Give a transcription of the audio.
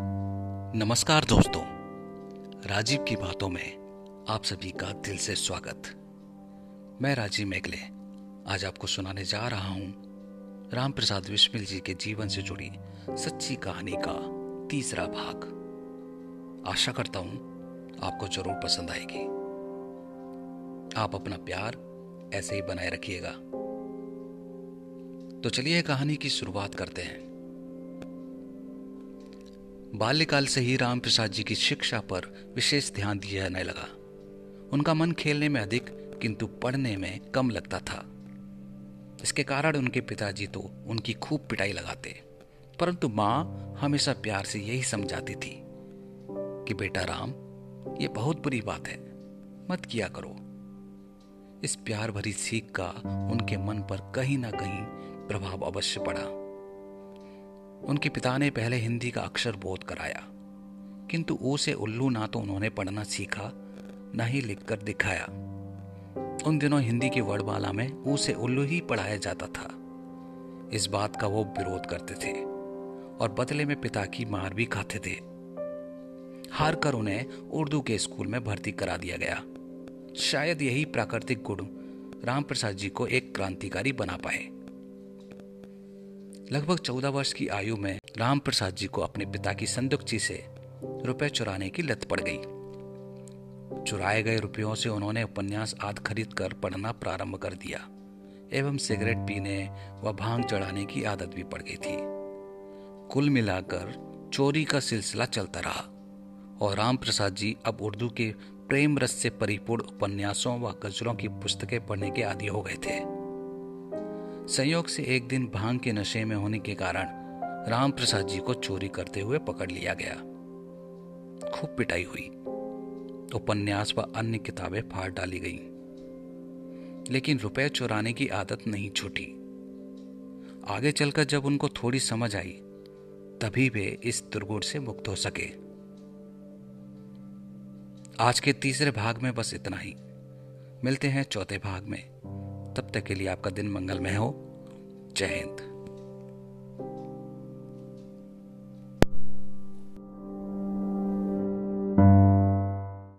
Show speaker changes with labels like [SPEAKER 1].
[SPEAKER 1] नमस्कार दोस्तों, राजीव की बातों में आप सभी का दिल से स्वागत। मैं राजीव मेघले, आज आपको सुनाने जा रहा हूँ राम प्रसाद विस्मिल जी के जीवन से जुड़ी सच्ची कहानी का तीसरा भाग। आशा करता हूँ आपको ज़रूर पसंद आएगी। आप अपना प्यार ऐसे ही बनाए रखिएगा। तो चलिए कहानी की शुरुआत करते हैं। बाल्यकाल से ही राम प्रसाद जी की शिक्षा पर विशेष ध्यान दिया जाने लगा। उनका मन खेलने में अधिक, किंतु पढ़ने में कम लगता था। इसके कारण उनके पिताजी तो उनकी खूब पिटाई लगाते, परंतु माँ हमेशा प्यार से यही समझाती थी कि, बेटा राम, ये बहुत बुरी बात है, मत किया करो। इस प्यार भरी सीख का उनके मन पर कहीं ना कहीं प्रभाव अवश्य पड़ा। उनके पिता ने पहले हिंदी का अक्षर बोध कराया, किंतु ओ से उल्लू ना तो उन्होंने पढ़ना सीखा, न ही लिखकर दिखाया। उन दिनों हिंदी की वर्णमाला में ऊ से उल्लू ही पढ़ाया जाता था। इस बात का वो विरोध करते थे और बदले में पिता की मार भी खाते थे। हार कर उन्हें उर्दू के स्कूल में भर्ती करा दिया गया। शायद यही प्राकृतिक गुण राम प्रसाद जी को एक क्रांतिकारी बना पाए। लगभग चौदह वर्ष की आयु में राम प्रसाद जी को अपने पिता की संदुकची से रुपए चुराने की लत पड़ गई। चुराए गए रुपयों से उन्होंने उपन्यास आदि खरीद कर पढ़ना प्रारंभ कर दिया, एवं सिगरेट पीने व भाँग चढ़ाने की आदत भी पड़ गई थी। कुल मिलाकर चोरी का सिलसिला चलता रहा, और राम प्रसाद जी अब उर्दू के प्रेम रस से परिपूर्ण उपन्यासों व गजलों की पुस्तकें पढ़ने के आदि हो गए थे। संयोग से एक दिन भाँग के नशे में होने के कारण राम प्रसाद जी को चोरी करते हुए पकड़ लिया गया। खूब पिटाई हुई। उपन्यास व अन्य किताबें फाड़ डाली गईं। लेकिन रुपए चुराने की आदत नहीं छूटी। आगे चलकर जब उनको थोड़ी समझ आई, तभी वे इस दुर्गुण से मुक्त हो सके। आज के तीसरे भाग में बस इतना ही। मिलते हैं चौथे भाग में। तब तक के लिए आपका दिन मंगलमय हो। जय हिंद।